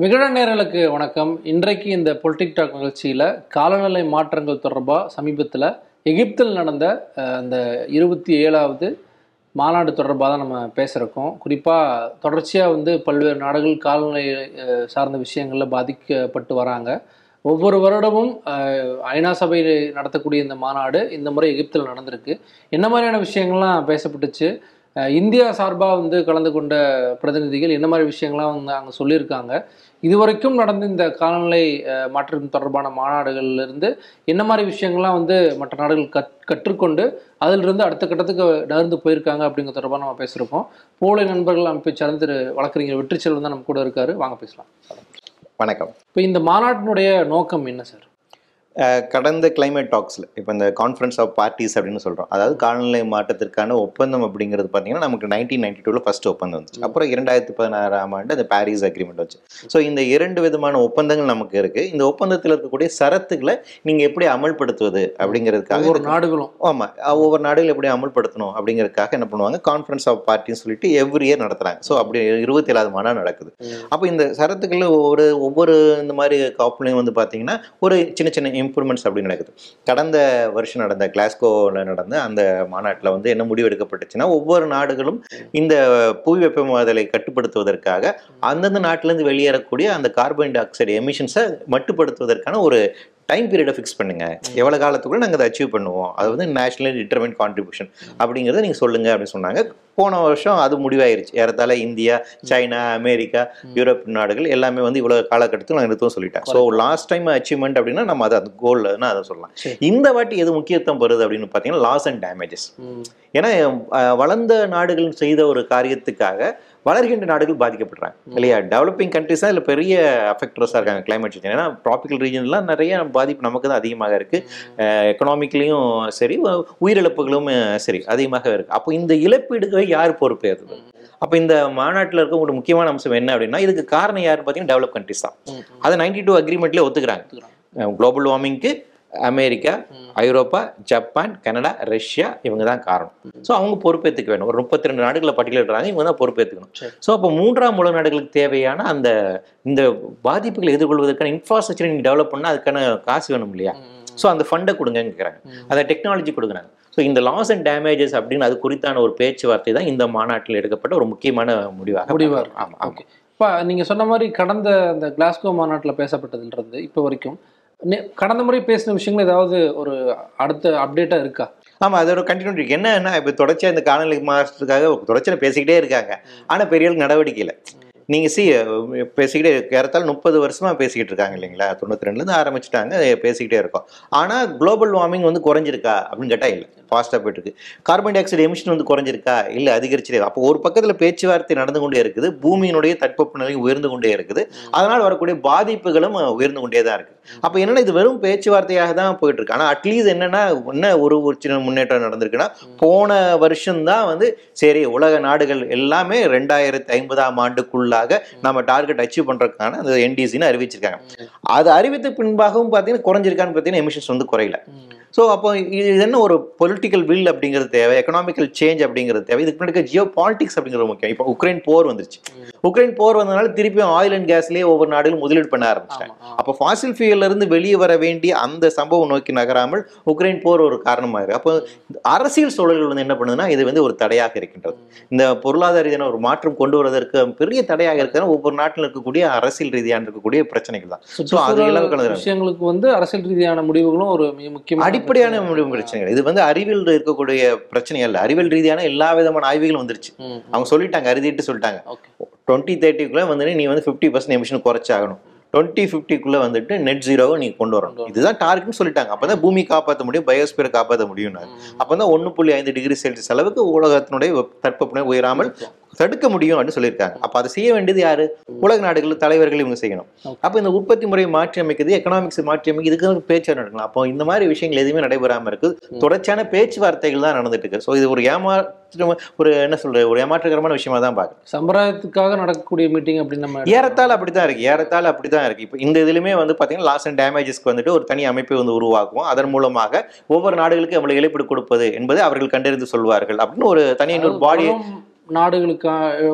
விகட நேரலுக்கு வணக்கம். இன்றைக்கு இந்த பொலிட்டிக் டாக் நிகழ்ச்சியில் காலநிலை மாற்றங்கள் தொடர்பாக சமீபத்தில் எகிப்தில் நடந்த அந்த இருபத்தி ஏழாவது மாநாடு தொடர்பாக தான் நம்ம பேசுகிறோம் குறிப்பாக தொடர்ச்சியாக வந்து பல்வேறு நாடுகள் காலநிலை சார்ந்த விஷயங்களில் பாதிக்கப்பட்டு வராங்க. ஒவ்வொரு வருடமும் ஐநா சபை நடத்தக்கூடிய இந்த மாநாடு இந்த முறை எகிப்தில் நடந்திருக்கு. என்ன மாதிரியான விஷயங்கள்லாம் பேசப்பட்டுச்சு? இந்தியா சார்பாக வந்து கலந்து கொண்ட பிரதிநிதிகள் என்ன மாதிரி விஷயங்கள்லாம் வந்து அங்கே சொல்லியிருக்காங்க. இதுவரைக்கும் நடந்த இந்த காலநிலை மாற்றம் தொடர்பான மாநாடுகள்ல இருந்து என்ன மாதிரி விஷயங்கள்லாம் வந்து மற்ற நாடுகள் கற் கற்றுக்கொண்டு அதிலிருந்து அடுத்த கட்டத்துக்கு நகர்ந்து போயிருக்காங்க அப்படிங்கிற தொடர்பாக நம்ம பேசியிருக்கோம் போலை நண்பர்கள் அமைப்பை சார்ந்த திரு வழக்கறிஞர் வெற்றி செல்வன் தான் நம்ம கூட இருக்காரு. வாங்க பேசலாம். வணக்கம். இப்போ இந்த மாநாட்டினுடைய நோக்கம் என்ன சார்? கடந்த கிளைமேட் டாக்ஸில் இப்போ இந்த கான்ஃபரன்ஸ் ஆஃப் பார்ட்டிஸ் அப்படின்னு சொல்கிறோம் அதாவது காலநிலை மாற்றத்திற்கான ஒப்பந்தம் அப்படிங்கிறது பார்த்தீங்கன்னா நமக்கு நைன்டீன் நைன்டி டூவில் ஃபர்ஸ்ட் ஒப்பந்தம் வந்துச்சு. அப்புறம் இரண்டாயிரத்தி பதினாறாம் ஆண்டு அந்த பாரிஸ் அக்ரிமெண்ட் வந்துச்சு. ஸோ இந்த இரண்டு விதமான ஒப்பந்தங்கள் நமக்கு இருக்குது இந்த ஒப்பந்தத்தில் இருக்கக்கூடிய சரத்துக்களை நீங்கள் எப்படி அமல்படுத்துவது அப்படிங்கிறதுக்காக ஒவ்வொரு நாடுகளும். ஆமாம் ஒவ்வொரு நாடுகள் எப்படி அமல்படுத்தணும் அப்படிங்கிறதுக்காக என்ன பண்ணுவாங்க? கான்ஃபரன்ஸ் ஆஃப் பார்ட்டின்னு சொல்லிட்டு எவ்ரி இயர் நடத்துறாங்க. ஸோ அப்படி இருபத்தி ஏழாவது மாநாடு நடக்குது அப்போ இந்த சரத்துக்கள் ஒவ்வொரு ஒவ்வொரு இந்த மாதிரி காப்புலையும் வந்து பார்த்தீங்கன்னா ஒரு சின்ன சின்ன இம்ப்ரூவ்மெண்ட்ஸ் அப்படி நடக்குது. கடந்த வருஷம் நடந்த கிளாஸ்கோவில் நடந்த அந்த மாநாட்டில் வந்து என்ன முடிவு எடுக்கப்பட்டுச்சுன்னா ஒவ்வொரு நாடுகளும் இந்த புவி வெப்பமாதலை கட்டுப்படுத்துவதற்காக அந்தந்த நாட்டிலேருந்து வெளியேறக்கூடிய அந்த கார்பன் டை ஆக்சைடு எமிஷன்ஸை மட்டுப்படுத்துவதற்கான ஒரு டைம் பீரியடை ஃபிக்ஸ் பண்ணுங்க. எவ்வளோ காலத்துக்குள்ள நாங்கள் அதை அச்சீவ் பண்ணுவோம்? அது வந்து நேஷனல் டிட்டர்மெண்ட் கான்ட்ரிபியூஷன் அப்படிங்கிறத நீங்கள் சொல்லுங்க அப்படின்னு சொன்னாங்க. போன வருஷம் அது முடிவாயிருச்சு. ஏறத்தாழ இந்தியா சைனா அமெரிக்கா யூரோப் நாடுகள் எல்லாமே வந்து இவ்வளோ காலகட்டத்தில் நாங்கள் நிறுத்தம் சொல்லிட்டாங்க. ஸோ லாஸ்ட் டைம் அச்சீவ்மெண்ட் அப்படின்னா நம்ம அதை அந்த கோல்னா அதை சொல்லலாம். இந்த வாட்டி எது முக்கியத்துவம் பெறுது அப்படின்னு பார்த்தீங்கன்னா லாஸ் அண்ட் டேமேஜஸ். ஏன்னா வளர்ந்த நாடுகள் செய்த ஒரு காரியத்துக்காக வளர்கின்ற நாடுகள் பாதிக்கப்படுறாங்க. இல்லையா? டெவலப்பிங் கண்ட்ரிஸ் தான் இதில் பெரிய அஃபெக்டர்ஸாக இருக்காங்க கிளைமேட் சேஞ்ச் ஏன்னா ட்ராபிக்கல் ரீஜன்லாம் நிறைய பாதிப்பு நமக்கு தான் அதிகமாக இருக்குது எக்கனாமிக்லேயும் சரி உயிரிழப்புகளும் சரி அதிகமாக இருக்குது அப்போ இந்த இழப்பீடுகளை யார் பொறுப்பேற்றது அப்போ இந்த மாநாட்டில் இருக்க ஒரு முக்கியமான அம்சம் என்ன அப்படின்னா இதுக்கு காரணம் யாருன்னு பார்த்தீங்கன்னா டெவலப் கண்ட்ரிஸ் தான். அதை நைன்டி டூ அக்ரிமெண்ட்லேயே ஒத்துக்கிறாங்க. குளோபல் வார்மிங்க்கு அமெரிக்கா ஐரோப்பா ஜப்பான் கனடா ரஷ்யா இவங்க தான் காரணம் ஸோ அவங்க பொறுப்பேற்றுக்க வேணும் ஒரு முப்பத்தி ரெண்டு நாடுகளை பட்டியலிடுறாங்க இவங்க தான் பொறுப்பேற்றுக்கணும். ஸோ அப்போ மூன்றாம் உலக நாடுகளுக்கு தேவையான அந்த இந்த பாதிப்புகளை எதிர்கொள்வதற்கான இன்ஃப்ராஸ்ட்ரக்சர் நீங்கள் டெவலப் பண்ணால் அதுக்கான காசு வேணும் இல்லையா. ஸோ அந்த ஃபண்டை கொடுங்கன்னு கேட்குறாங்க ம். அந்த டெக்னாலஜி கொடுக்குறாங்க ஸோ இந்த லாஸ் அண்ட் டேமேஜஸ் அப்படின்னு அது குறித்தான ஒரு பேச்சுவார்த்தை தான் இந்த மாநாட்டில் எடுக்கப்பட்ட ஒரு முக்கியமான முடிவாக முடிவா பார்க்கிறோம். இருக்கு. ஆமா ஆமா ஓகே இப்போ நீங்கள் சொன்ன மாதிரி கடந்த அந்த கிளாஸ்கோ மாநாட்டில் பேசப்பட்டதுன்றது இப்போ வரைக்கும் கடந்த முறை பேசின விஷயங்கள் ஏதாவது ஒரு அடுத்த அப்டேட்டாக இருக்கா? ஆமா அதோட கண்டினியூட்டி இருக்கு. என்னன்னா இப்போ தொடர்ச்சியா இந்த காலநிலை மாற்றத்துக்காக தொடர்ச்சியாக பேசிக்கிட்டே இருக்காங்க. ஆனா பெரிய அளவுக்கு நடவடிக்கை இல்லை. நீங்க சி பேசிக்கிட்டே ஏறத்தாழ முப்பது வருஷமா பேசிக்கிட்டு இருக்காங்க இல்லைங்களா? தொண்ணூத்தி ரெண்டுல இருந்து ஆரம்பிச்சுட்டாங்க பேசிக்கிட்டே இருக்கோம். ஆனா குளோபல் வார்மிங் வந்து குறைஞ்சிருக்கா அப்படின்னு கேட்டா இல்லை. ஃபாஸ்டா போயிட்டு இருக்கு கார்பன் டை ஆக்சைடு எமிஷன் வந்து குறைஞ்சிருக்கா? இல்ல அதிகரிச்சிட்டே அப்போ ஒரு பக்கத்துல பேச்சுவார்த்தை நடந்து கொண்டே இருக்குது. பூமியினுடைய தட்பவெப்பநிலை உயர்ந்து கொண்டே இருக்குது. அதனால் வரக்கூடிய பாதிப்புகளும் உயர்ந்து கொண்டே தான் இருக்கு. அப்போ என்னன்னா இது வெறும் பேச்சுவார்த்தையாக தான் போயிட்டு இருக்கு ஆனா அட்லீஸ்ட் என்னன்னா என்ன ஒரு ஒரு சின்ன முன்னேற்றம் நடந்திருக்குன்னா போன வருஷம் தான் வந்து சரி உலக நாடுகள் எல்லாமே ரெண்டாயிரத்தி ஐம்பதாம் ஆண்டுக்குள்ளாக நம்ம டார்கெட் அச்சீவ் பண்றதுக்கான அந்த என்டிசின்னு அறிவிச்சிருக்காங்க. அது அறிவித்த பின்பாகவும் பார்த்தீங்கன்னா குறைஞ்சிருக்கான்னு பார்த்தீங்கன்னா எமிஷன்ஸ் வந்து குறையல. ஸோ அப்போ இது என்ன ஒரு பொலிட்டிக்கல் வில் அப்படிங்கிறது தேவை எக்கனாமிக்கல் சேஞ்ச் அப்படிங்கிறது தேவை. இதுக்கு முன்னாடி ஜியோ பாலிடிக்ஸ் அப்படிங்கிறது முக்கியம். இப்போ உக்ரைன் போர் வந்துருச்சு. உக்ரைன் போர் வந்ததுனால திருப்பியும் ஆயில் அண்ட் கேஸ்லேயே ஒவ்வொரு நாடுகளும் முதலீடு பண்ண ஆரம்பிச்சிட்டாங்க. ஆமா. அப்போ ஃபாசில் ஃபியூயல்ல இருந்து வெளியே வர வேண்டிய அந்த சம்பவம் நோக்கி நகராமல் உக்ரைன் போர் ஒரு காரணமாக இருக்கு அப்போ அரசியல் சூழல்கள் வந்து என்ன பண்ணுதுன்னா இது வந்து ஒரு தடையாக இருக்கின்றது. இந்த பொருளாதார ரீதியான ஒரு மாற்றம் கொண்டு வருவதற்கு பெரிய தடையாக இருக்கிற ஒவ்வொரு நாட்டில் இருக்கக்கூடிய அரசியல் ரீதியான இருக்கக்கூடிய பிரச்சனைகள் தான். ஸோ அது எல்லாம் விஷயங்களுக்கு வந்து அரசியல் ரீதியான முடிவுகளும் ஒரு மிக முக்கியமான அடிப்படையான பிரச்சனைகள். இது வந்து அறிவியல் இருக்கக்கூடிய பிரச்சனை அல்ல அறிவியல் ரீதியான எல்லா விதமான ஆய்வுகளும் வந்துருச்சு. அவங்க சொல்லிட்டாங்க அறுதிட்டு சொல்லிட்டாங்க. டுவெண்ட்டி தேர்ட்டிக்குள்ளே வந்து நீ வந்து ஃபிஃப்டி பர்சன்ட் எமிஷன் குறைச்சாகணும். டுவெண்ட்டி ஃபிஃப்டிக்குள்ளே வந்துட்டு நெட் ஜீரோவை நீ கொண்டு வரணும். இதுதான் டார்கெட்னு சொல்லிட்டாங்க. அப்போ தான் பூமி காப்பாற்ற முடியும் பயோஸ்பியரை காப்பாற்ற முடியும்னு அப்போ தான் ஒன்று புள்ளி ஐந்து டிகிரி செல்சியஸ் அளவுக்கு உலகத்தினுடைய தட்பவெப்பநிலை உயராமல் தடுக்க முடியும் அப்படின்னு சொல்லியிருக்காங்க. அப்போ அதை செய்ய வேண்டியது யாரு? உலக நாடுகள் தலைவர்கள் இவங்க செய்யணும். அப்போ இந்த உற்பத்தி முறையை மாற்றி அமைக்கிறது எக்கனாமிக்ஸ் மாற்றி அமைக்கிறது இதுக்கு பேச்சு நடக்கலாம். அப்போ இந்த மாதிரி விஷயங்கள் எதுவுமே நடைபெறாமல் இருக்குது தொடர்ச்சியான பேச்சுவார்த்தைகள் தான் நடந்துட்டு இருக்கு. ஸோ இது ஒரு ஏமாற்று ஒரு என்ன சொல்றது ஒரு ஏமாற்றகரமான விஷயமா தான் பார்க்குறேன் சம்பிரதாயத்துக்காக நடக்கக்கூடிய மீட்டிங் அப்படின்னு நம்ம ஏறத்தாழ அப்படிதான் இருக்கு. ஏறத்தாழ அப்படிதான் இருக்கு. இப்போ இந்த இதுலயுமே வந்து பாத்தீங்கன்னா லாஸ் அண்ட் டேமேஜஸ்க்கு வந்துட்டு ஒரு தனி அமைப்பை வந்து உருவாக்குவோம். அதன் மூலமாக ஒவ்வொரு நாடுகளுக்கு நம்மளுக்கு இழப்பீடு கொடுப்பது என்பதை அவர்கள் கண்டறிந்து சொல்வார்கள் அப்படின்னு ஒரு தனி ஒரு பாடி நாடுகளுக்கு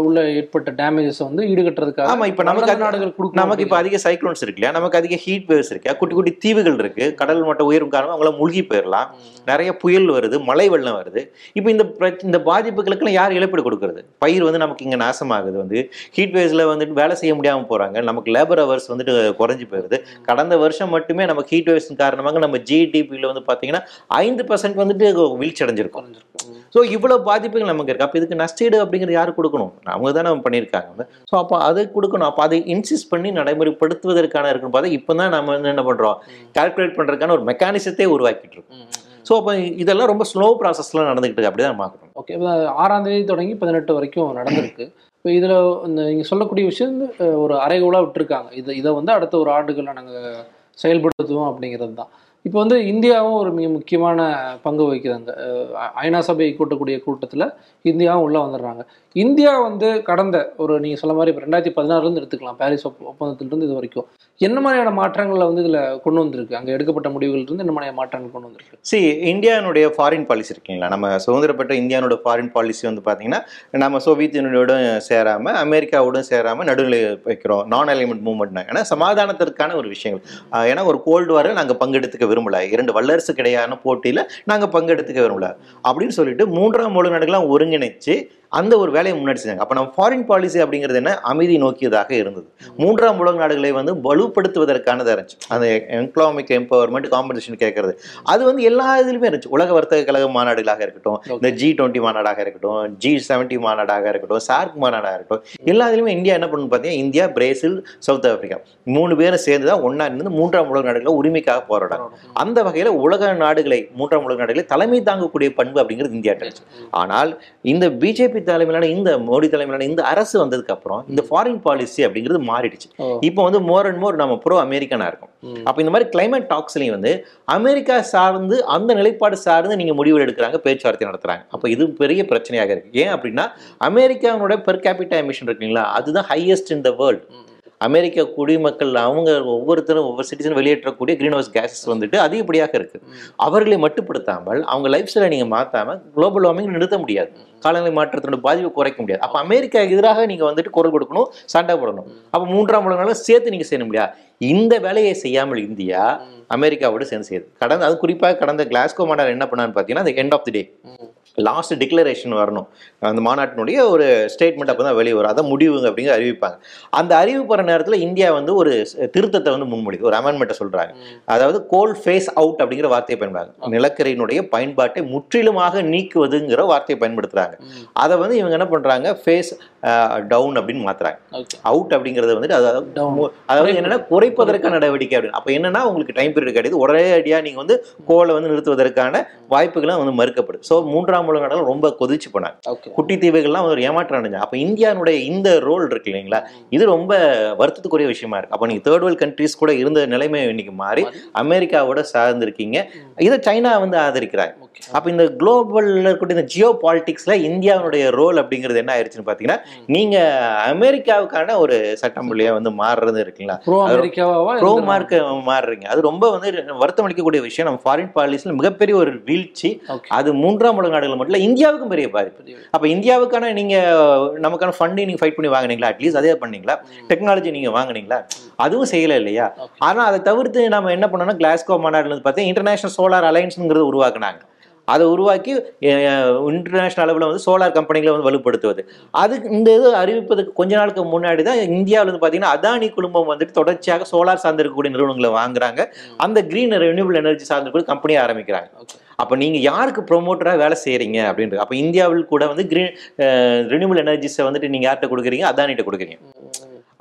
உள்ள ஏற்பட்ட டேமேஜஸ் வந்து ஈடுகட்டுறதுக்காக ஆமா, இப்ப நமக்கு நாடுகள் கொடுக்கணும் நமக்கு இப்போ அதிக சைக்ளோன்ஸ் இருக்கு இல்லையா? நமக்கு அதிக ஹீட் வேவ்ஸ் இருக்கு குட்டி குட்டி தீவுகள் இருக்கு. கடல் மட்டம் உயரும் காரணம் அவங்கள மூழ்கி போயிடலாம் நிறைய புயல் வருது மழை வெள்ளம் வருது. இப்போ இந்த இந்த பாதிப்புகளுக்கெல்லாம் யார் இழப்பீடு கொடுக்கறது? பயிர் வந்து நமக்கு இங்க நாசமாகுது வந்து. ஹீட் வேவ்ஸ்ல வந்துட்டு வேலை செய்ய முடியாம போறாங்க. நமக்கு லேபர் ஹவர்ஸ் வந்துட்டு குறைஞ்சு போயிருது. கடந்த வருஷம் மட்டுமே நமக்கு ஹீட் வேவ்ஸ் காரணமாக நம்ம ஜிடிபியில் வந்து பாத்தீங்கன்னா ஐந்து பர்சன்ட் வந்துட்டு வீழ்ச்சி அடைஞ்சிருக்கும். ஸோ இவ்வளவு பாதிப்புகள் நமக்கு இருக்கு. அப்போ இதுக்கு நஷ்டீடு அப்படிங்கிறது யார் கொடுக்கணும்? அவங்க தானே பண்ணியிருக்காங்க. ஸோ அப்போ அதை கொடுக்கணும். அப்போ அதை இன்சிஸ்ட் பண்ணி நடைமுறைப்படுத்துவதற்கான இருக்குன்னு பார்த்தா இப்போ தான் நம்ம என்ன பண்றோம்? கால்குலேட் பண்றதுக்கான ஒரு மெக்கானிசத்தை உருவாக்கிட்டு இருக்கோம். ஸோ அப்போ இதெல்லாம் ரொம்ப ஸ்லோ ப்ராசஸ்ல நடந்துகிட்டு இருக்கு. அப்படிதான் பார்க்கணும் ஓகே இப்போ ஆறாம் தேதி தொடங்கி பதினெட்டு வரைக்கும் நடந்திருக்கு. இப்போ இதில் இந்த நீங்கள் சொல்லக்கூடிய விஷயம் ஒரு அரைகோலாக விட்டுருக்காங்க. இதை இதை வந்து அடுத்த ஒரு ஆண்டுகளில் நாங்கள் செயல்படுத்துவோம் அப்படிங்கிறது தான். இப்போ வந்து இந்தியாவும் ஒரு மிக முக்கியமான பங்கு வகிக்குதாங்க. ஐநா சபை கூட்டக்கூடிய கூட்டத்தில் இந்தியாவும் உள்ளே வந்துடுறாங்க. இந்தியா வந்து கடந்த ஒரு நீங்கள் சொல்ல மாதிரி இப்போ ரெண்டாயிரத்தி பதினாறுலேருந்து எடுத்துக்கலாம். பாரிஸ் ஒப்பந்தத்திலிருந்து இது வரைக்கும். என்ன மாதிரியான மாற்றங்களை வந்து இதில் கொண்டு வந்திருக்கு? அங்கே எடுக்கப்பட்ட முடிவுகளிலிருந்து என்ன மாதிரியான மாற்றங்கள் கொண்டு வந்திருக்கு? சி இந்தியானுடைய ஃபாரின் பாலிசி இருக்குங்களா நம்ம சுதந்திரப்பட்ட இந்தியானோட ஃபாரின் பாலிசி வந்து பார்த்தீங்கன்னா நம்ம சோவியத் யூனியனோடும் சேராமல் அமெரிக்காவோடும் சேராமல் நடுநிலை வைக்கிறோம். நான் அலைமெண்ட் மூவ்மெண்ட் ஏன்னா சமாதானத்திற்கான ஒரு விஷயங்கள். ஏன்னா ஒரு கோல்டு வாரில் நாங்கள் பங்கெடுத்துக்க விரும்பல. இரண்டு வல்லரசுக்கு இடையான போட்டியில் நாங்கள் பங்கெடுத்துக்க விரும்பல. அப்படின்னு சொல்லிட்டு மூன்றாம் உலக நாடுகள்லாம் ஒருங்கிணைச்சு அந்த ஒரு வேலையை முன்னாடி செஞ்சாங்க. அப்போ நம்ம ஃபாரின் பாலிசி அப்படிங்கிறது என்ன? அமைதி நோக்கியதாக இருந்தது. மூன்றாம் உலக நாடுகளை வந்து வலுப்படுத்துவதற்கானதாக இருந்துச்சு. அந்த எக்கனாமிக் எம்பவர்மெண்ட் காம்படிஷன் கேட்கறது. அது வந்து எல்லா இதுலையுமே இருந்துச்சு. உலக வர்த்தக கழக மாநாடுகளாக இருக்கட்டும் இந்த ஜி டுவெண்ட்டி மாநாடாக இருக்கட்டும் ஜி செவன்ட்டி மாநாடாக இருக்கட்டும் சார்க் மாநாடாக இருக்கட்டும் எல்லா இதுலையுமே இந்தியா என்ன பண்ணு பார்த்தீங்கன்னா இந்தியா பிரேசில் சவுத் ஆப்பிரிக்கா மூணு பேரும் சேர்ந்து தான் ஒன்றா இருந்து மூன்றாம் உலக நாடுகளை உரிமைக்காக போராடாங்க அந்த வகையில் உலக நாடுகளை மூன்றாம் உலக நாடுகளை தலைமை தாங்கக்கூடிய பண்பு அப்படிங்கிறது இந்தியா ஆனால் இந்த பிஜேபி தலைமையிலான இந்த மோடி தலைமையிலான இந்த அரசு வந்ததுக்கு அப்புறம் இந்த ஃபாரின் பாலிசி அப்படிங்கிறது மாறிடுச்சு. இப்போ வந்து மோர் அண்ட் மோர் நம்ம ப்ரோ அமெரிக்கனா இருக்கும். அப்போ இந்த மாதிரி கிளைமேட் டாக்ஸ்லையும் வந்து அமெரிக்கா சார்ந்து அந்த நிலைப்பாடு சார்ந்து நீங்க முடிவு எடுக்கிறாங்க பேச்சுவார்த்தை நடத்துறாங்க அப்போ இது பெரிய பிரச்சனையாக இருக்கு ஏன் அப்படின்னா அமெரிக்காவோட பெர் கேபிட்டா எமிஷன் இருக்குங்களா அதுதான் ஹையஸ்ட் இன் த வேர்ல்ட். அமெரிக்க குடிமக்கள் அவங்க ஒவ்வொருத்தரும் ஒவ்வொரு சிட்டிசன் வெளியேற்றக்கூடிய கிரீன் ஹவுஸ் கேஸஸ் வந்துட்டு அதிகப்படியாக இருக்கு. அவர்களை மட்டுப்படுத்தாமல் அவங்க லைஃப் ஸ்டைலை நீங்க மாத்தாம குளோபல் வார்மிங் நிறுத்த முடியாது. காலநிலை மாற்றத்தினோட பாதிப்பை குறைக்க முடியாது. அப்ப அமெரிக்கா எதிராக நீங்க வந்துட்டு குரல் கொடுக்கணும் சண்டை போடணும். அப்ப மூன்றாம் உலக நாடுல சேர்த்து நீங்க செய்ய முடியாது இந்த வேலையை செய்யாமல் இந்தியா அமெரிக்காவோட சேர்ந்து செய்யுது. கடந்த அது குறிப்பாக கடந்த கிளாஸ்கோ மாநாடு என்ன பண்ணான்னு பார்த்தீங்கன்னா அந்த end of the day. Last declaration வரணும். அந்த மாநாட்டினுடைய ஒரு ஸ்டேட்மெண்ட் அப்போ தான் வெளியே வரும் அதான் முடிவுங்க அப்படிங்கிற அறிவிப்பாங்க. அந்த அறிவிப்புற நேரத்தில் இந்தியா வந்து ஒரு திருத்தத்தை வந்து முன்மொழிது ஒரு அமெண்ட்மெண்ட்டை சொல்றாங்க. ம். அதாவது கோல் ஃபேஸ் அவுட் அப்படிங்கிற வார்த்தையை பயன்படுறாங்க நிலக்கரியினுடைய பயன்பாட்டை முற்றிலுமாக நீக்குவதுங்கிற வார்த்தையை பயன்படுத்துறாங்க. ம். அதை வந்து இவங்க என்ன பண்றாங்க? ஃபேஸ் டவுன் அப்படின்னு மாத்துறாங்க. அவுட் அப்படிங்கிறது வந்துட்டு அதாவது அதாவது என்னன்னா குறைப்பதற்கான நடவடிக்கை அப்படின்னு. அப்ப என்னன்னா உங்களுக்கு டைம் பீரியட் கிடையாது. ஒரே அடியா நீங்க வந்து கோலை வந்து நிறுத்துவதற்கான வாய்ப்புகளும் வந்து மறுக்கப்படுது ஸோ மூன்றாம் உலக நாடுகள் ரொம்ப கொதிச்சு போனாங்க. குட்டி தீவுகள்லாம் வந்து ஒரு ஏமாற்றம் அடைஞ்சாங்க. அப்ப இந்தியானுடைய இந்த ரோல் இருக்கு இல்லைங்களா? இது ரொம்ப வருத்தத்துக்குரிய விஷயமா இருக்கு. அப்ப நீங்க தேர்ட் வேர்ல்ட் கண்ட்ரீஸ் கூட இருந்த நிலைமை இன்னைக்கு மாறி அமெரிக்காவோட சார்ந்திருக்கீங்க. இதை சைனா வந்து ஆதரிக்கிறாங்க. அப்ப இந்த குளோபல்ல இருக்கக்கூடிய இந்த ஜியோ பாலிடிக்ஸ்ல இந்தியாவுடைய ரோல் அப்படிங்கிறது என்ன ஆயிடுச்சுன்னு பாத்தீங்கன்னா நீங்க அமெரிக்காவுக்கான ஒரு சட்டமொழியா வந்து மாறுறது இருக்குங்களா? ப்ரோ அமெரிக்காவா ப்ரோ மார்க்க மாறுறீங்க. அது ரொம்ப வந்து வருத்தம் அளிக்கக்கூடிய விஷயம். நம்ம ஃபாரின் பாலிசியில் மிகப்பெரிய ஒரு வீழ்ச்சி. அது மூன்றாம் உலக நாடுகள் மட்டும் இல்ல இந்தியாவுக்கும் பெரிய பாதிப்பு. அப்ப இந்தியாவுக்கான நீங்க நமக்கான ஃபண்டு நீங்க ஃபைட் பண்ணி வாங்குனீங்களா? அட்லீஸ்ட் அதே பண்ணீங்களா? டெக்னாலஜி நீங்க வாங்குனீங்களா? அதுவும் செய்யல இல்லையா? Okay. ஆனா அதை தவிர்த்து நம்ம என்ன பண்ணோம்னா கிளாஸ்கோ மாநாடுல இருந்து பார்த்தா இன்டர்நேஷனல் சோலார் அலையன்ஸ்ங்கிறத உருவாக்குனாங்க. அதை உருவாக்கி இன்டர்நேஷனல் அளவில் வந்து சோலார் கம்பெனிகளை வந்து வலுப்படுத்துவது. அதுக்கு இந்த இது அறிவிப்பதுக்கு கொஞ்ச நாளுக்கு முன்னாடி தான் இந்தியாவில் வந்து பார்த்தீங்கன்னா அதானி குழுமம் வந்துட்டு தொடர்ச்சியாக சோலார் சார்ந்திருக்கக்கூடிய நிறுவனங்களை வாங்குறாங்க. அந்த கிரீன் ரெனியூபிள் எனர்ஜி சார்ந்திருக்கக்கூடிய கம்பெனியை ஆரம்பிக்கிறாங்க. அப்போ நீங்கள் யாருக்கு ப்ரொமோட்டராக வேலை செய்கிறீங்க அப்படின்றது? அப்போ இந்தியாவில் கூட வந்து கிரீன் ரினியூபிள் எனர்ஜிஸை வந்துட்டு நீங்கள் யார்கிட்ட கொடுக்குறீங்க? அதானிட்ட கொடுக்குறீங்க.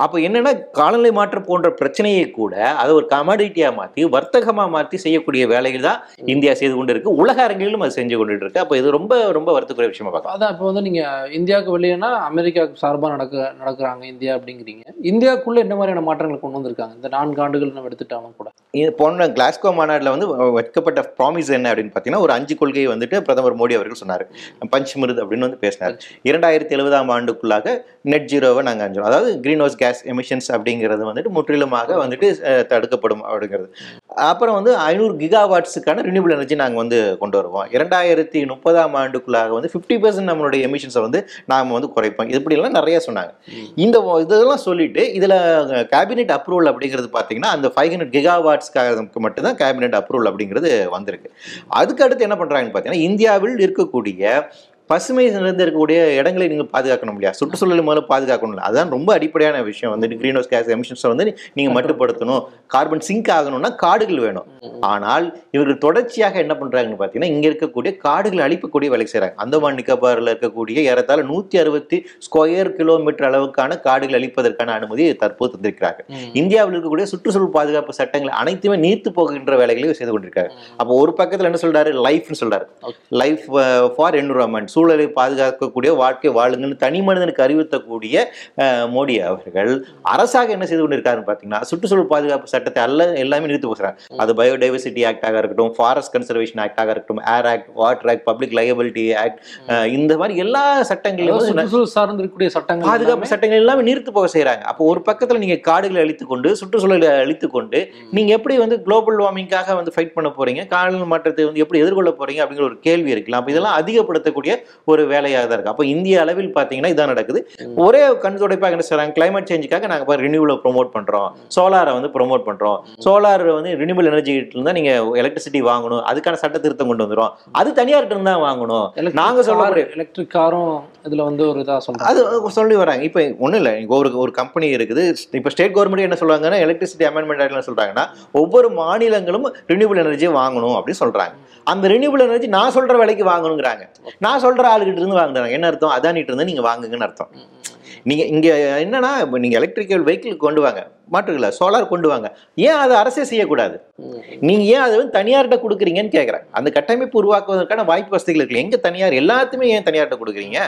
அப்போ என்னன்னா காலநிலை மாற்றம் போன்ற பிரச்சனையை கூட அதை ஒரு கமாடிட்டியாக மாற்றி வர்த்தகமாக மாற்றி செய்யக்கூடிய வேலைகள் தான் இந்தியா செய்து கொண்டு இருக்கு உலக அரங்கிலும் அது செஞ்சு கொண்டு இருக்கு அப்போ இது ரொம்ப ரொம்ப வருத்தக்குரிய விஷயமா பார்க்கலாம். அதான் இப்போ வந்து நீங்க இந்தியாவுக்கு வெளியேனா அமெரிக்காவுக்கு சார்பா நடக்க நடக்கிறாங்க இந்தியா அப்படிங்கிறீங்க. இந்தியாவுக்குள்ள என்ன மாதிரியான மாற்றங்களை கொண்டு வந்திருக்காங்க? இந்த நான்கு ஆண்டுகள் நம்ம எடுத்துட்டாலும் கூட. இது போன கிளாஸ்கோ மாநாட்டில் வந்து வைக்கப்பட்ட ப்ராமிஸ் என்ன அப்படின்னு பார்த்தீங்கன்னா ஒரு அஞ்சு கொள்கையை வந்துட்டு பிரதமர் மோடி அவர்கள் சொன்னார். பஞ்ச்மிருத் அப்படின்னு வந்து பேசினார். இரண்டாயிரத்தி எழுபதாம் ஆண்டுக்குள்ளாக நெட் ஜீரோவை நாங்கள் அஞ்சோம். அதாவது கிரீன் ஹவுஸ் கேஸ் எமிஷன்ஸ் அப்படிங்கிறது வந்துட்டு முற்றிலுமாக வந்துட்டு தடுக்கப்படும் அப்படிங்கிறது. அப்புறம் வந்து ஐநூறு கிகாவாட்ஸுக்கான ரினியூபிள் எனர்ஜி நாங்கள் வந்து கொண்டு வருவோம். இரண்டாயிரத்தி முப்பதாம் ஆண்டுக்குள்ளாக வந்து ஃபிஃப்டி பர்சன்ட் நம்மளுடைய எமிஷன்ஸை வந்து நாம் வந்து குறைப்போம். இப்படிலாம் நிறைய சொன்னாங்க. இந்த இதெல்லாம் சொல்லிட்டு இதில் கேபினெட் அப்ரூவல் அப்படிங்கிறது பார்த்தீங்கன்னா அந்த ஃபைவ் ஹண்ட்ரட் கிகாவாட்ஸ்க்காக மட்டும்தான் கேபினெட் அப்ரூவல் அப்படிங்கிறது வந்திருக்கு. அதுக்கு அடுத்து என்ன பண்ணுறாங்கன்னு பார்த்தீங்கன்னா இந்தியாவில் இருக்கக்கூடிய பசுமை நிறைந்து இருக்கக்கூடிய இடங்களை நீங்கள் பாதுகாக்கணும் இல்லையா? சுற்றுச்சூழலை முதல்ல பாதுகாக்கணும் அதுதான் ரொம்ப அடிப்படையான விஷயம். வந்துட்டு கிரீன் ஹவுஸ் கேஸ் எமிஷன்ஸை வந்து நீங்கள் மட்டுப்படுத்தணும். கார்பன் சிங்க் ஆகணும்னா காடுகள் வேணும். ஆனால் இவர்கள் தொடர்ச்சியாக என்ன பண்றாங்கன்னு பார்த்தீங்கன்னா இங்க இருக்கக்கூடிய காடுகளை அழிக்கக்கூடிய வேலை செய்றாங்க. அந்தமான் நிக்கோபாரில் இருக்கக்கூடிய ஏறத்தாழ நூத்தி அறுபத்தி ஸ்கொயர் கிலோமீட்டர் அளவுக்கான காடுகள் அழிப்பதற்கான அனுமதி தற்போது தந்திருக்கிறாங்க இந்தியாவில் இருக்கக்கூடிய சுற்றுச்சூழல் பாதுகாப்பு சட்டங்கள் அனைத்துமே நீர்த்து போகின்ற வேலைகளையும் செய்து கொண்டிருக்காங்க அப்போ ஒரு பக்கத்துல என்ன சொல்றாரு? லைஃப்னு சொல்றாரு. லைஃப் ஃபார் என்விரான்மெண்ட் சூழலை பாதுகாக்கக்கூடிய வாழ்க்கை வாழுங்கன்னு தனி மனிதனுக்கு அறிவுறுத்தக்கூடிய மோடி அவர்கள் அரசாக என்ன செய்து கொண்டிருக்காருன்னு பார்த்தீங்கன்னா சுற்றுச்சூழல் பாதுகாப்பு சட்டத்தை அல்ல எல்லாமே நிறுத்தி போகிறாங்க அது பயோடைவர்சிட்டி ஆக்டாக இருக்கட்டும் ஃபாரஸ்ட் கன்சர்வேஷன் ஆக்டாக இருக்கட்டும் air act water act public liability act இந்த மாதிரி எல்லா சட்டங்களையும் அதாவது வந்து சுற்றுச்சூழல் சார்ந்து இருக்கக்கூடிய சட்டங்கள் பாதுகாப்பு சட்டங்கள் எல்லாமே நிறுத்து போக செய்றாங்க. அப்போ ஒரு பக்கத்துல நீங்க காடுகளை அழித்து கொண்டு சுற்றுச்சூழலை அழித்து கொண்டு நீங்க எப்படி வந்து குளோபல் வார்மிங்காக வந்து ஃபைட் பண்ண போறீங்க? காலநிலை மாற்றத்தை வந்து எப்படி எதிர்கொள்ள போறீங்க? அப்படிங்கிற ஒரு கேள்வி இருக்கலாம் அப்ப இதெல்லாம் அதிகப்படுத்தக்கூடிய ஒரு வேலையாக தான் இருக்கு. அப்போ இந்திய அளவில் பாத்தீங்கன்னா இதான் நடக்குது. ஒரே கண் துடைப்பாக என்ன செய்றாங்க? கிளைமேட் சேஞ்சுக்காக நாங்க இப்போ ரினியூவலை ப்ரோமோட் பண்றோம். சோலாரை வந்து ப்ரோமோட் பண்றோம். சோலார் வந்து ரினியூவல் எனர்ஜி இருந்தா நீங்க எலக்ட்ரிசிட்டி வாங்கணும். அதுக்கான சட்ட திருத்தம் கொண்டு வந்துரும் அது தனியார்கிட்ட தான் வாங்கணும். நாங்க சொல்லக்கூடிய எலக்ட்ரிக் காரும் இதுல வந்து ஒரு இதா சொல்றாங்க. அது சொல்லி வராங்க. இப்போ ஒன்றும் இல்லை. ஒரு ஒரு கம்பெனி இருக்குது. இப்போ ஸ்டேட் கவர்மெண்ட் என்ன சொல்றாங்கன்னா எலக்ட்ரிசிட்டி அமெண்ட்மெண்ட் என்ன சொல்றாங்கன்னா ஒவ்வொரு மாநிலங்களும் ரினியூபிள் எனர்ஜி வாங்கணும் அப்படின்னு சொல்றாங்க. அந்த ரினியூபிள் எனர்ஜி நான் சொல்ற விலைக்கு வாங்கணுங்கிறாங்க. நான் சொல்ற ஆளுகிட்ட இருந்து வாங்குறாங்க. என்ன அர்த்தம்? அதானிட்டு இருந்து நீங்க வாங்குங்கன்னு அர்த்தம். நீங்க இங்க என்னன்னா இப்போ நீங்க எலக்ட்ரிக்கல் வெஹிக்கிள் கொண்டு வாங்க. மாற்றுக்கல சோலார் கொண்டு வாங்க. ஏன் அதை அரசே செய்யக்கூடாது? நீங்க ஏன் அதை வந்து தனியார்கிட்ட கொடுக்குறீங்கன்னு கேட்குறேன் அந்த கட்டமைப்பு உருவாக்குவதற்கான வாய்ப்பு வசதிகள் இருக்கு. எங்க தனியார் எல்லாத்தையுமே ஏன் தனியார்கிட்ட கொடுக்குறீங்க?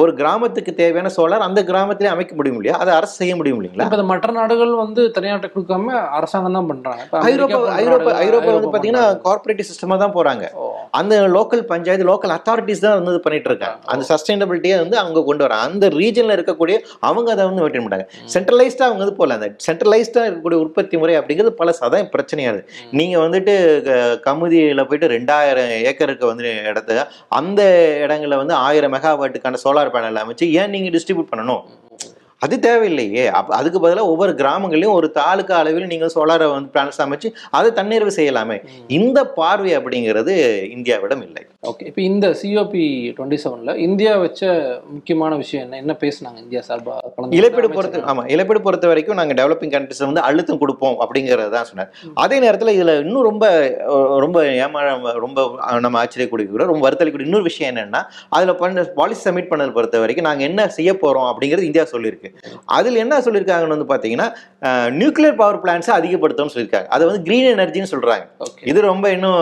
ஒரு கிராமத்துக்கு தேவையான சோலார் அந்த கிராமத்திலே அமைக்க முடியும் இல்லையா? அதை அரசு செய்ய முடியும் இல்லைங்களா? இப்ப மற்ற நாடுகள் வந்து தனியார்ட்ட கொடுக்காம அரசாங்கம் தான் அமெரிக்கா ஐரோப்பா ஐரோப்பா ஐரோப்பா வந்து பாத்தீங்கன்னா கார்பரேட்டிவ் சிஸ்டமா தான் போறாங்க. அந்த லோக்கல் பஞ்சாயத்து லோக்கல் அத்தாரிட்டிஸ் தான் வந்து பண்ணிட்டு இருக்காங்க. அந்த சஸ்டைனபிலிட்டியை வந்து அவங்க கொண்டு வராங்க. அந்த ரீஜன்ல இருக்கக்கூடிய அவங்க அதை வந்து மெயின்டைன் பண்ணாங்க சென்ட்ரலைஸ்டா அவங்க வந்து போகல அந்த சென்ட்ரலைஸ்டா இருக்கக்கூடிய உற்பத்தி முறை அப்படிங்கிறது பல சதான் பிரச்சனையாது நீங்க வந்துட்டு க- கமுதியில போயிட்டு ரெண்டாயிரம் ஏக்கருக்கு வந்து இடத்த அந்த இடங்கள்ல வந்து ஆயிரம் மெகாவாட்டுக்கான சோலார் பேனல் அமைச்சு ஏன் நீங்க டிஸ்ட்ரிபியூட் பண்ணணும்? அது தேவையில்லையே. அப்ப அதுக்கு பதிலாக ஒவ்வொரு கிராமங்களையும் ஒரு தாலுக்கா அளவில் நீங்கள் சோலாரை வந்து பேனல்ஸ் அமைச்சு அதை தன்னிறைவு செய்யலாமே. இந்த பார்வை அப்படிங்கிறது இந்தியாவிடம் இல்லை. ஓகே. இப்போ இந்த சிஓபி டுவெண்ட்டி செவன்ல இந்தியா வச்ச முக்கியமான விஷயம் என்ன? என்ன பேசுனாங்க இந்தியா சார்பா? கலந்து இழப்பீடு? பொறுத்த ஆமா. இழப்பீடு பொறுத்த வரைக்கும் நாங்க டெவலப்பிங் கண்ட்ரிஸ் வந்து அழுத்தம் கொடுப்போம் அப்படிங்கறது தான் சொன்னார். அதே நேரத்துல இதுல இன்னும் ரொம்ப ரொம்ப ஏமா ரொம்ப நம்ம ஆச்சரியக்கூடிய ரொம்ப வருத்தளிக்கூடிய இன்னொரு விஷயம் என்னன்னா அதுல பண்ண பாலிசி சப்மிட் பண்ணது பொறுத்த வரைக்கும் நாங்க என்ன செய்ய போறோம் அப்படிங்கிறது இந்தியா சொல்லியிருக்கு. அதில் என்ன சொல்லியிருக்காங்கன்னு வந்து பாத்தீங்கன்னா நியூக்ளியர் பவர் பிளான்ஸை அதிகப்படுத்தணும்னு சொல்லியிருக்காங்க. அதை வந்து கிரீன் எனர்ஜின்னு சொல்றாங்க. ஓகே இது ரொம்ப இன்னும்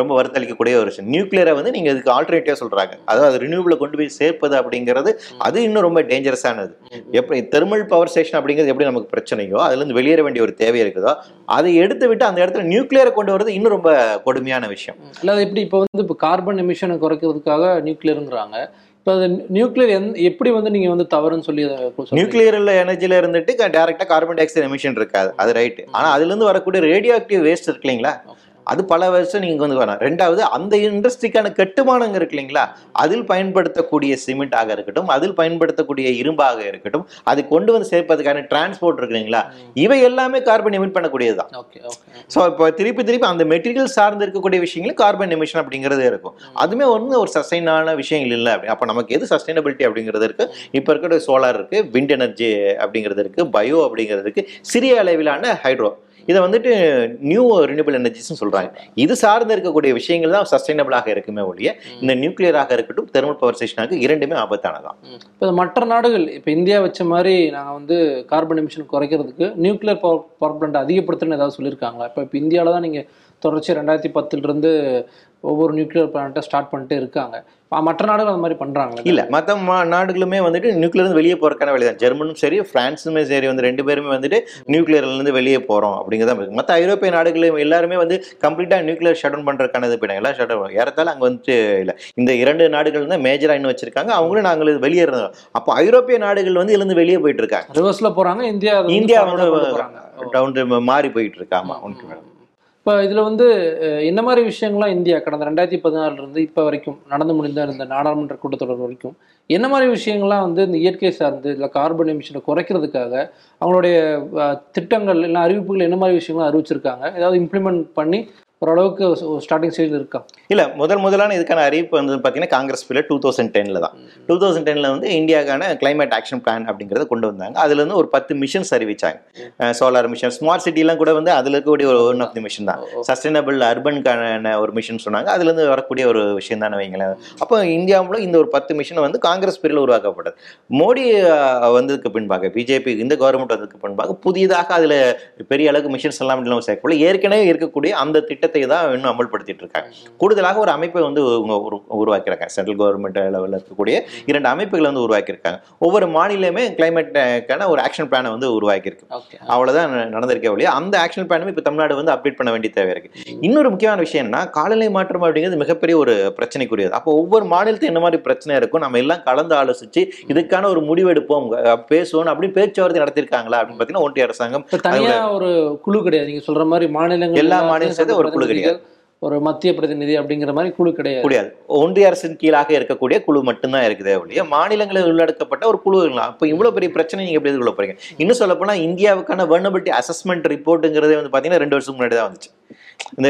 ரொம்ப வருத்தளிக்கக்கூடிய ஒரு விஷயம். நியூக்ளியரை வந்து நீங்க இதுக்கு ஆல்டர்னேட்டிவா சொல்றாங்க. அதாவது ரினியூபிள கொண்டு போய் சேர்ப்பது அப்படிங்கிறது அது இன்னும் ரொம்ப டேஞ்சரஸானது எப்படி தெர்மல் பவர் ஸ்டேஷன் அப்படிங்கிறது எப்படி நமக்கு பிரச்சனையோ அதுல இருந்து வெளியேற வேண்டிய ஒரு தேவை இருக்குதோ அதை எடுத்து விட்டு அந்த இடத்துல நியூக்ளியரை கொண்டு வரது இன்னும் ரொம்ப கொடுமையான விஷயம். அல்லாத எப்படி இப்போ வந்து இப்போ கார்பன் எமிஷனை குறைக்கிறதுக்காக நியூக்ளியருங்கிறாங்க இப்போ அது நியூக்ளியர் எந் எப்படி வந்து நீங்க வந்து தவறுன்னு சொல்லி அதை சொல்றீங்க? நியூக்ளியர் எனர்ஜில இருந்துட்டு டைரக்டா கார்பன் டை ஆக்சைடு எமிஷன் இருக்காது. அது ரைட் ஆனா அதுல இருந்து வரக்கூடிய ரேடியோ ஆக்டிவ் வேஸ்ட் இருக்கு இல்லைங்களா? அது பல வருஷம் நீங்க வந்து வரலாம். ரெண்டாவது அந்த இண்டஸ்ட்ரிக்கான கட்டுமானங்க இருக்கு இல்லைங்களா? அதில் பயன்படுத்தக்கூடிய சிமெண்டாக இருக்கட்டும் அதில் பயன்படுத்தக்கூடிய இரும்பாக இருக்கட்டும் அது கொண்டு வந்து சேர்ப்பதற்கான டிரான்ஸ்போர்ட் இருக்கு இல்லைங்களா? இவை எல்லாமே கார்பன் எமிட் பண்ணக்கூடியது தான். Okay okay. ஸோ இப்போ திருப்பி திருப்பி அந்த மெட்டீரியல் சார்ந்து இருக்கக்கூடிய விஷயங்களும் கார்பன் எமிஷன் அப்படிங்கிறது இருக்கும். அதுவுமே வந்து ஒரு சஸ்டைனான விஷயங்கள் இல்லை. அப்படி அப்போ நமக்கு எது சஸ்டைனபிலிட்டி அப்படிங்கிறது இருக்கு? இப்போ இருக்கிற சோலார் இருக்கு விண்ட் எனர்ஜி அப்படிங்கிறது இருக்கு பயோ அப்படிங்கிறது இருக்கு சிறிய அளவிலான ஹைட்ரோ இதை வந்துட்டு நியூ ரினியூபிள் எனர்ஜிஸ்னு சொல்றாங்க. இது சார்ந்து இருக்கக்கூடிய விஷயங்கள் தான் சஸ்டைனபிளாக இருக்குமே ஒழிய இந்த நியூக்ளியராக இருக்கட்டும் தெர்மல் பவர் ஸ்டேஷனாக இரண்டுமே ஆபத்தானதான். இப்போ மற்ற நாடுகள் இப்போ இந்தியா வச்ச மாதிரி நாங்கள் வந்து கார்பன் எமிஷன் குறைக்கிறதுக்கு நியூக்ளியர் பவர் பவர் பிளான்ட் அதிகப்படுத்தணும்னு ஏதாவது சொல்லியிருக்காங்களா? இப்போ இப்போ இந்தியாவில் தான் நீங்கள் தொடர்ச்சி ரெண்டாயிரத்தி பத்துலேருந்து ஒவ்வொரு நியூக்ளியர் பிளான்ட்டை ஸ்டார்ட் பண்ணிட்டே இருக்காங்க. மற்ற நாடுகள் அந்த மாதிரி பண்றாங்களா? இல்ல மற்ற நாடுகளுமே வந்துட்டு நியூக்ளியர் இருந்து வெளியே போறதுக்கான வழி தான். ஜெர்மனும் சரி பிரான்ஸுமே சரி வந்து ரெண்டு பேருமே வந்துட்டு நியூக்ளியர்ல இருந்து வெளியே போறோம் அப்படிங்கிறத மற்ற ஐரோப்பிய நாடுகளும் எல்லாருமே வந்து கம்ப்ளீட்டா நியூக்ளியர் ஷட் டவுன் பண்றதுக்கான இது போயிட்டாங்க. எல்லாம் ஷட் டவுன் ஏறத்தால அங்க வந்துட்டு இல்ல. இந்த இரண்டு நாடுகள் தான் மேஜரா இன்னும் வச்சிருக்காங்க. அவங்களும் நாங்கள் வெளியேறோம் அப்போ ஐரோப்பிய நாடுகள் வந்து இதுல இருந்து வெளியே போயிட்டு இருக்காங்க. ரிவர்ஸ்ல போறாங்க இந்தியா இந்தியா. டவுன் மாறி போயிட்டு இருக்கு. ஆமா உனக்கு மேடம் இப்போ இதில் வந்து என்ன மாதிரி விஷயங்கள்லாம் இந்தியா கடந்த ரெண்டாயிரத்தி பதினாறுலேருந்து இப்போ வரைக்கும் நடந்து முடிந்த இந்த நாடாளுமன்ற கூட்டத்தொடர் வரைக்கும் என்ன மாதிரி விஷயங்கள்லாம் வந்து இந்த இயற்கை சார்ந்து இல்லை கார்பன் எமிஷனை குறைக்கிறதுக்காக அவங்களுடைய திட்டங்கள் இல்லை அறிவிப்புகள் என்ன மாதிரி விஷயங்கள்லாம் அறிவிச்சிருக்காங்க? ஏதாவது இம்ப்ளிமெண்ட் பண்ணி ஓரளவுக்கு ஸ்டார்டிங் ஸ்டேஜில் இருக்கா? இல்ல முதல் முதலான இதுக்கான அறிவிப்பு வந்து பாத்தீங்கன்னா காங்கிரஸ் பீரியட் டூ தௌசண்ட் டென்ல தான். டூ தௌசண்ட் டென்ல வந்து இந்தியாக்கான கிளைமேட் ஆக்ஷன் பிளான் அப்படிங்கறத கொண்டு வந்தாங்க. அதுல இருந்து ஒரு பத்து மிஷன்ஸ் அறிவிச்சாங்க. சோலார் மிஷன் ஸ்மார்ட் சிட்டிலாம் கூட வந்து அதுல இருக்கக்கூடிய ஒரு ஒன் ஆஃப் தி மிஷன் தான். சஸ்டைனபிள் அர்பனுக்கான ஒரு மிஷன் சொன்னாங்க. அதுல இருந்து வரக்கூடிய ஒரு விஷயம் தானே வைங்களேன். அப்போ இந்தியாவுல இந்த ஒரு பத்து மிஷன் வந்து காங்கிரஸ் பீரியட்ல உருவாக்கப்பட்டது. மோடி வந்ததுக்கு பின்பாக பிஜேபி இந்த கவர்மெண்ட் வந்ததுக்கு பின்பாக புதிதாக அதுல பெரிய அளவுக்கு மிஷன்ஸ் எல்லாம் சேர்க்கல ஏற்கனவே இருக்கக்கூடிய அந்த திட்டத்தை தான் இன்னும் அமல்படுத்திட்டு இருக்காங்க கூடுதலாக ஒரு அமைப்பை வந்து உங்க உரு- உருவாக்கியிருக்காங்க. சென்ட்ரல் கவர்மெண்ட் லெவலில் இருக்கக்கூடிய இரண்டு அமைப்புகளை வந்து உருவாக்கியிருக்காங்க. ஒவ்வொரு மாநிலமே கிளைமேட்டுக்கான ஒரு ஆக்ஷன் பிளானை வந்து உருவாக்கியிருக்கு. ந- நடந்திருக்கே ஒழிய அந்த ஆக்ஷன் பிளானும் இப்போ தமிழ்நாடு வந்து அப்டேட் பண்ண வேண்டிய தேவை இருக்கு. இன்னொரு முக்கியமான விஷயம் என்ன காலநிலை மாற்றம் அப்படிங்கிறது மிகப்பெரிய ஒரு பிரச்சனைக்குரியது. அப்போ ஒவ்வொரு மாநிலத்துக்கு என்ன மாதிரி பிரச்சனை இருக்கும் நம்ம எல்லாம் கலந்து ஆலோசிச்சு இதுக்கான ஒரு முடிவெடுப்போம் பேசுவோம் அப்படின்னு பேச்சுவார்த்தை நடத்திருக்காங்களா அப்படின்னு பார்த்தீங்கன்னா ஒன்றிய அரசாங்கம் ஒரு குழு கிடையாது. நீங்க சொல்ற மாதிரி மாநிலங்கள் எல்லா மாநிலம் சேர்த்து ஒரு குழு பிரதிநிதிகள், ஒரு மத்திய பிரதிநிதி அப்படிங்கிற மாதிரி குழு கிடையாது. முடியாது. ஒன்றிய அரசின் கீழாக இருக்கக்கூடிய குழு மட்டும்தான் இருக்குதே ஒழிய மாநிலங்களில் உள்ளடக்கப்பட்ட ஒரு குழு அப்போ இவ்வளவு பெரிய பிரச்சனை நீங்க எப்படி எதிர்கொள்ள போறீங்க? இன்னும் சொல்ல போனா இந்தியாவுக்கான வர்னபிலிட்டி அசஸ்மெண்ட் ரிப்போர்ட்டுங்கிறதே வந்து பாத்தீங்கன்னா ரெண்டு வருஷத்துக்கு முன்னாடி தான் வந்துச்சு. இந்த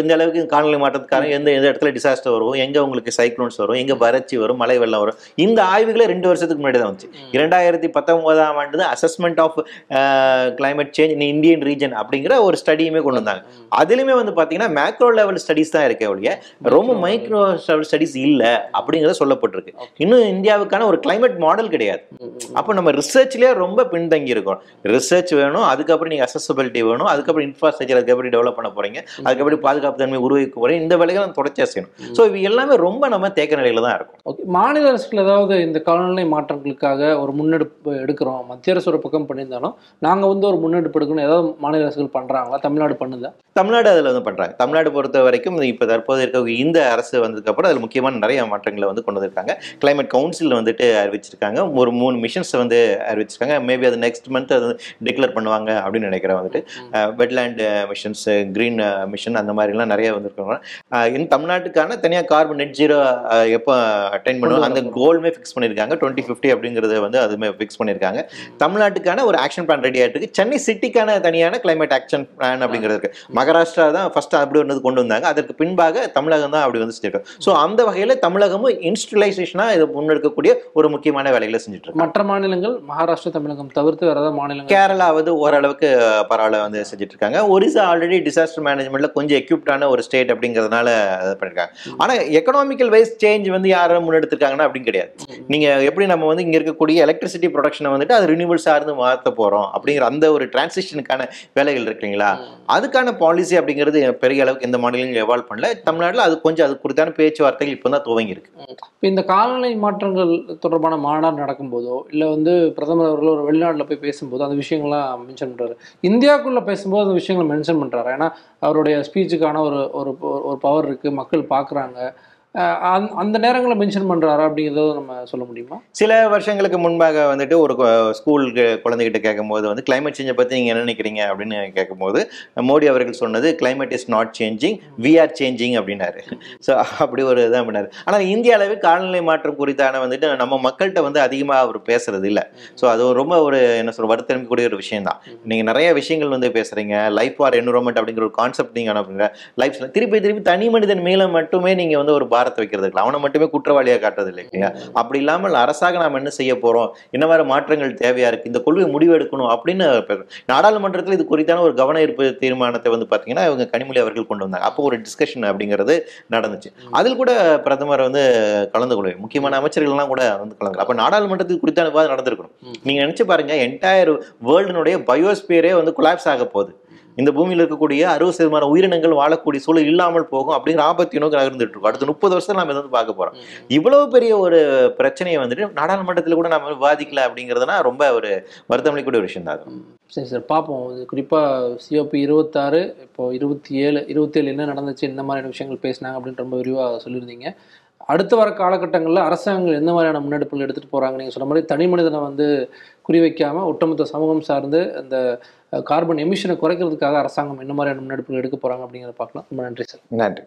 இந்த அளவுக்கு காலநிலை மாற்றத்துக்கான எந்த எந்த இடத்துல டிசாஸ்டர் வரும் எங்க உங்களுக்கு சைக்ளோன்ஸ் வரும் எங்க வறட்சி வரும் மழை வெள்ளம் வரும் இந்த ஆய்வுகளே ரெண்டு வருஷத்துக்கு முன்னாடி தான் வந்துச்சு. இரண்டாயிரத்தி பத்தொன்பதாம் ஆண்டு தான் assessment of climate change in Indian region அப்படிங்கிற ஒரு ஸ்டடியுமே கொண்டு வந்தாங்க. அதுலயுமே வந்து பாத்தீங்கன்னா மேக்ரோ லெவல் ஸ்டடிஸ் தான் இருக்கே ஒழிய ரொம்ப மைக்ரோ லெவல் ஸ்டடிஸ் இல்ல அப்படிங்கறத சொல்லப்பட்டிருக்கு. இன்னும் இந்தியாவுக்கான ஒரு கிளைமேட் மாடல் கிடையாது. அப்போ நம்ம ரிசர்ச்லயே ரொம்ப பின்தங்கி இருக்கோம். ரிசர்ச் வேணும் அதுக்கப்புறம் நீங்க அசசபிலிட்டி வேணும் அதுக்கப்புறம் இன்ஃப்ராஸ்ட்ரக்சர் அதுக்கு எப்படி டெவலப் பண்ண போறீங்க அதுக்கப்புறம் பாதுகாப்பு தன்மை உருவாக்க போறீங்க. இந்த வேலைகளை நம்ம தொடர்ச்சியா செய்யணும். ஸோ இவை எல்லாமே ரொம்ப நம்ம தேக்க நிலையில தான் இருக்கும். ஓகே மாநில அரசுகள் ஏதாவது இந்த காலநிலை மாற்றங்களுக்காக ஒரு முன்னெடுப்பு எடுக்கிறோம். மத்திய அரசு ஒரு பக்கம் பண்ணியிருந்தாலும் நாங்க வந்து ஒரு முன்னெடுப்பு எடுக்கணும் ஏதாவது மாநில அரசுகள் பண்றாங்களா? தமிழ்நாடு பண்ணுதா? தமிழ்நாடு அதில் வந்து பண்றாங்க. தமிழ்நாடு பொறுத்த வரைக்கும் இப்போ தற்போது இருக்க இந்த அரசு வந்ததுக்கு அப்புறம் அதில் முக்கியமான நிறைய மாற்றங்களை வந்து கொண்டு வந்திருக்காங்க. கிளைமேட் கவுன்சில் வந்துட்டு அறிவிச்சிருக்காங்க. ஒரு மூணு மிஷன்ஸ் வந்து அறிவிச்சிருக்காங்க. மேபி அது நெக்ஸ்ட் மந்த் அது டிக்ளேர் பண்ணுவாங்க அப்படின்னு நினைக்கிறேன் வந்துட்டு. வெட்லேண்ட் மிஷன்ஸ் கிரீன் மிஷன் அந்த மாதிரிலாம் நிறைய வந்திருக்காங்க. இன்னும் தமிழ்நாட்டுக்கான தனியாக கார்பன் நெட் ஜீரோ எப்போ அட்டைன் பண்ணுவாங்க? அந்த கோல்மே ஃபிக்ஸ் பண்ணியிருக்காங்க. டுவெண்ட்டி ஃபிஃப்டி அப்படிங்கிறத வந்து அதுவுமே ஃபிக்ஸ் பண்ணியிருக்காங்க. தமிழ்நாட்டுக்கான ஒரு ஆக்ஷன் பிளான் ரெடி ஆயிட்டு இருக்கு. சென்னை சிட்டிக்கான தனியான கிளைமேட் ஆக்ஷன் பிளான் அப்படிங்கிறது இருக்கு. மகாராஷ்டிரா தான் ஃபர்ஸ்ட் அப்படி ஒன்று கொண்டு வந்தாங்க அதற்கு பின்பாக தமிழகம் தான் அப்படி வந்து செஞ்சிருக்கோம் ஸோ அந்த வகையில் தமிழகமும் இன்ஸ்டலைசேஷனாக இதை முன்னெடுக்கக்கூடிய ஒரு முக்கியமான வேலைகளை செஞ்சுட்டு இருக்கு மற்ற மாநிலங்கள் மகாராஷ்டிரா தமிழகம் தவிர்த்து வேற ஏதாவது மாநிலங்கள்? கேரளா வந்து ஓரளவுக்கு பரவாயில்ல வந்து செஞ்சுட்டு இருக்காங்க ஒரிசா ஆல்ரெடி டிசாஸ்டர் மேனேஜ்மெண்ட்ல கொஞ்சம் எக்யூப்டான ஒரு ஸ்டேட் அப்படிங்கிறதுனால பண்ணிருக்காங்க. ஆனா எக்கனாமிக்கல் வைஸ் சேஞ்ச் வந்து யாரும் முன்னெடுத்திருக்காங்கன்னா அப்படின்னு கிடையாது. நீங்க எப்படி நம்ம வந்து இங்க இருக்கக்கூடிய எலக்ட்ரிசிட்டி ப்ரொடக்ஷனை வந்துட்டு அது ரினியூவல் சார்ந்து மாற்ற போறோம் அப்படிங்கிற அந்த ஒரு டிரான்சிஷனுக்கான வேலைகள் இருக்கு இல்லைங்களா? அதுக்கான பாலிசி அப்படிங்கிறது பெரிய அளவுக்கு எந்த மாநிலங்களும் எவால்வ் பண்ணல. தமிழ்நாட்டில் அது கொஞ்சம் அது குறித்தான பேச்சுவார்த்தைகள் இப்போ தான் துவங்கியிருக்கு இப்போ இந்த காலநிலை மாற்றங்கள் தொடர்பான மாநாடு நடக்கும்போதோ இல்லை வந்து பிரதமர் அவர்கள் ஒரு வெளிநாட்டில் போய் பேசும்போது அந்த விஷயங்கள்லாம் மென்ஷன் பண்ணுறாரு இந்தியாவுக்குள்ளே பேசும்போது அந்த விஷயங்களை மென்ஷன் பண்ணுறாரு ஏன்னா அவருடைய ஸ்பீச்சுக்கான ஒரு ஒரு ஒரு பவர் இருக்குது மக்கள் பார்க்குறாங்க அந்த நேரங்களில் மென்ஷன் பண்ணுறாரா அப்படிங்கிறத நம்ம சொல்ல முடியுமா? சில வருஷங்களுக்கு முன்பாக வந்துட்டு ஒரு ஸ்கூலுக்கு குழந்தைகிட்ட கேட்கும்போது வந்து கிளைமேட் சேஞ்சை பற்றி நீங்கள் என்ன நினைக்கிறீங்க அப்படின்னு கேட்கும்போது மோடி அவர்கள் சொன்னது climate is not changing we are changing அப்படின்னாரு. ஸோ அப்படி ஒரு இதாக பண்ணார் ஆனால் இந்திய அளவில் காலநிலை மாற்றம் குறித்தான வந்துட்டு நம்ம மக்கள்கிட்ட வந்து அதிகமாக அவர் பேசுறது இல்லை. ஸோ அது ஒரு ரொம்ப ஒரு என்ன சொல்ற வருத்தமிக்கக்கூடிய ஒரு விஷயம் தான் நீங்கள் நிறைய விஷயங்கள் வந்து பேசுறீங்க லைஃப் ஆர் என்விரான்மெண்ட் அப்படிங்கிற ஒரு கான்செப்ட் நீங்கள் அப்படிங்கிற லைஃப் திருப்பி திருப்பி தனி மனிதன் மேலே மட்டுமே நீங்கள் வந்து ஒரு பாரத வைக்கிறது இல்லை. அவனை மட்டுமே குற்றவாளியாக காட்டுறது இல்லை இல்லையா? அப்படி இல்லாமல் அரசாக நாம் என்ன செய்ய போறோம்? என்ன மாதிரி மாற்றங்கள் தேவையா இருக்கு? இந்த கொள்கை முடிவு எடுக்கணும் அப்படின்னு. நாடாளுமன்றத்தில் இது குறித்தான ஒரு கவன ஈர்ப்பு தீர்மானத்தை வந்து பார்த்தீங்கன்னா இவங்க கனிமொழி அவர்கள் கொண்டு வந்தாங்க. அப்போ ஒரு டிஸ்கஷன் அப்படிங்கிறது நடந்துச்சு. அதில் கூட பிரதமர் வந்து கலந்து கொள்ள முக்கியமான அமைச்சர்கள்லாம் கூட வந்து கலந்து அப்போ நாடாளுமன்றத்துக்கு குறித்தான விவாதம் நடந்திருக்கணும். நீங்க நினைச்சு பாருங்க என்டையர் வேர்ல்டுனுடைய பயோஸ்பியரே வந்து கொலாப்ஸ் ஆக போகுது. இந்த பூமியில் இருக்கக்கூடிய அறுபது சதவீதமான உயிரினங்கள் வாழக்கூடிய சூழல் இல்லாமல் போகும் அப்படிங்கிற ஆபத்தை நோக்கி நகர்ந்துட்டு இருக்கோம். அடுத்த முப்பது வருஷத்துல நம்ம இதை வந்து பார்க்க போறோம். இவ்வளவு பெரிய ஒரு பிரச்சனையை வந்துட்டு நாடாளுமன்றத்தில் கூட நம்ம விவாதிக்கல அப்படிங்கிறதுனா ரொம்ப ஒரு வருத்தம் அளிக்கக்கூடிய ஒரு விஷயம் தான் சரி சார். பார்ப்போம். குறிப்பாக சிஓபி இருபத்தாறு இப்போ இருபத்தி ஏழு இருபத்தேழு என்ன நடந்துச்சு என்ன மாதிரியான விஷயங்கள் பேசினாங்க அப்படின்னு ரொம்ப விரிவாக சொல்லியிருந்தீங்க. அடுத்த வர காலகட்டங்களில் அரசாங்கங்கள் எந்த மாதிரியான முன்னெடுப்புகள் எடுத்துகிட்டு போகிறாங்க நீங்கள் சொன்ன மாதிரி தனி மனிதனை வந்து குறிவைக்காமல் ஒட்டுமொத்த சமூகம் சார்ந்து அந்த கார்பன் எமிஷனை குறைக்கிறதுக்காக அரசாங்கம் என்ன மாதிரியான முன்னெடுப்புகள் எடுக்க போகிறாங்க அப்படிங்கிறத பார்க்கலாம். ரொம்ப நன்றி சார். நன்றி.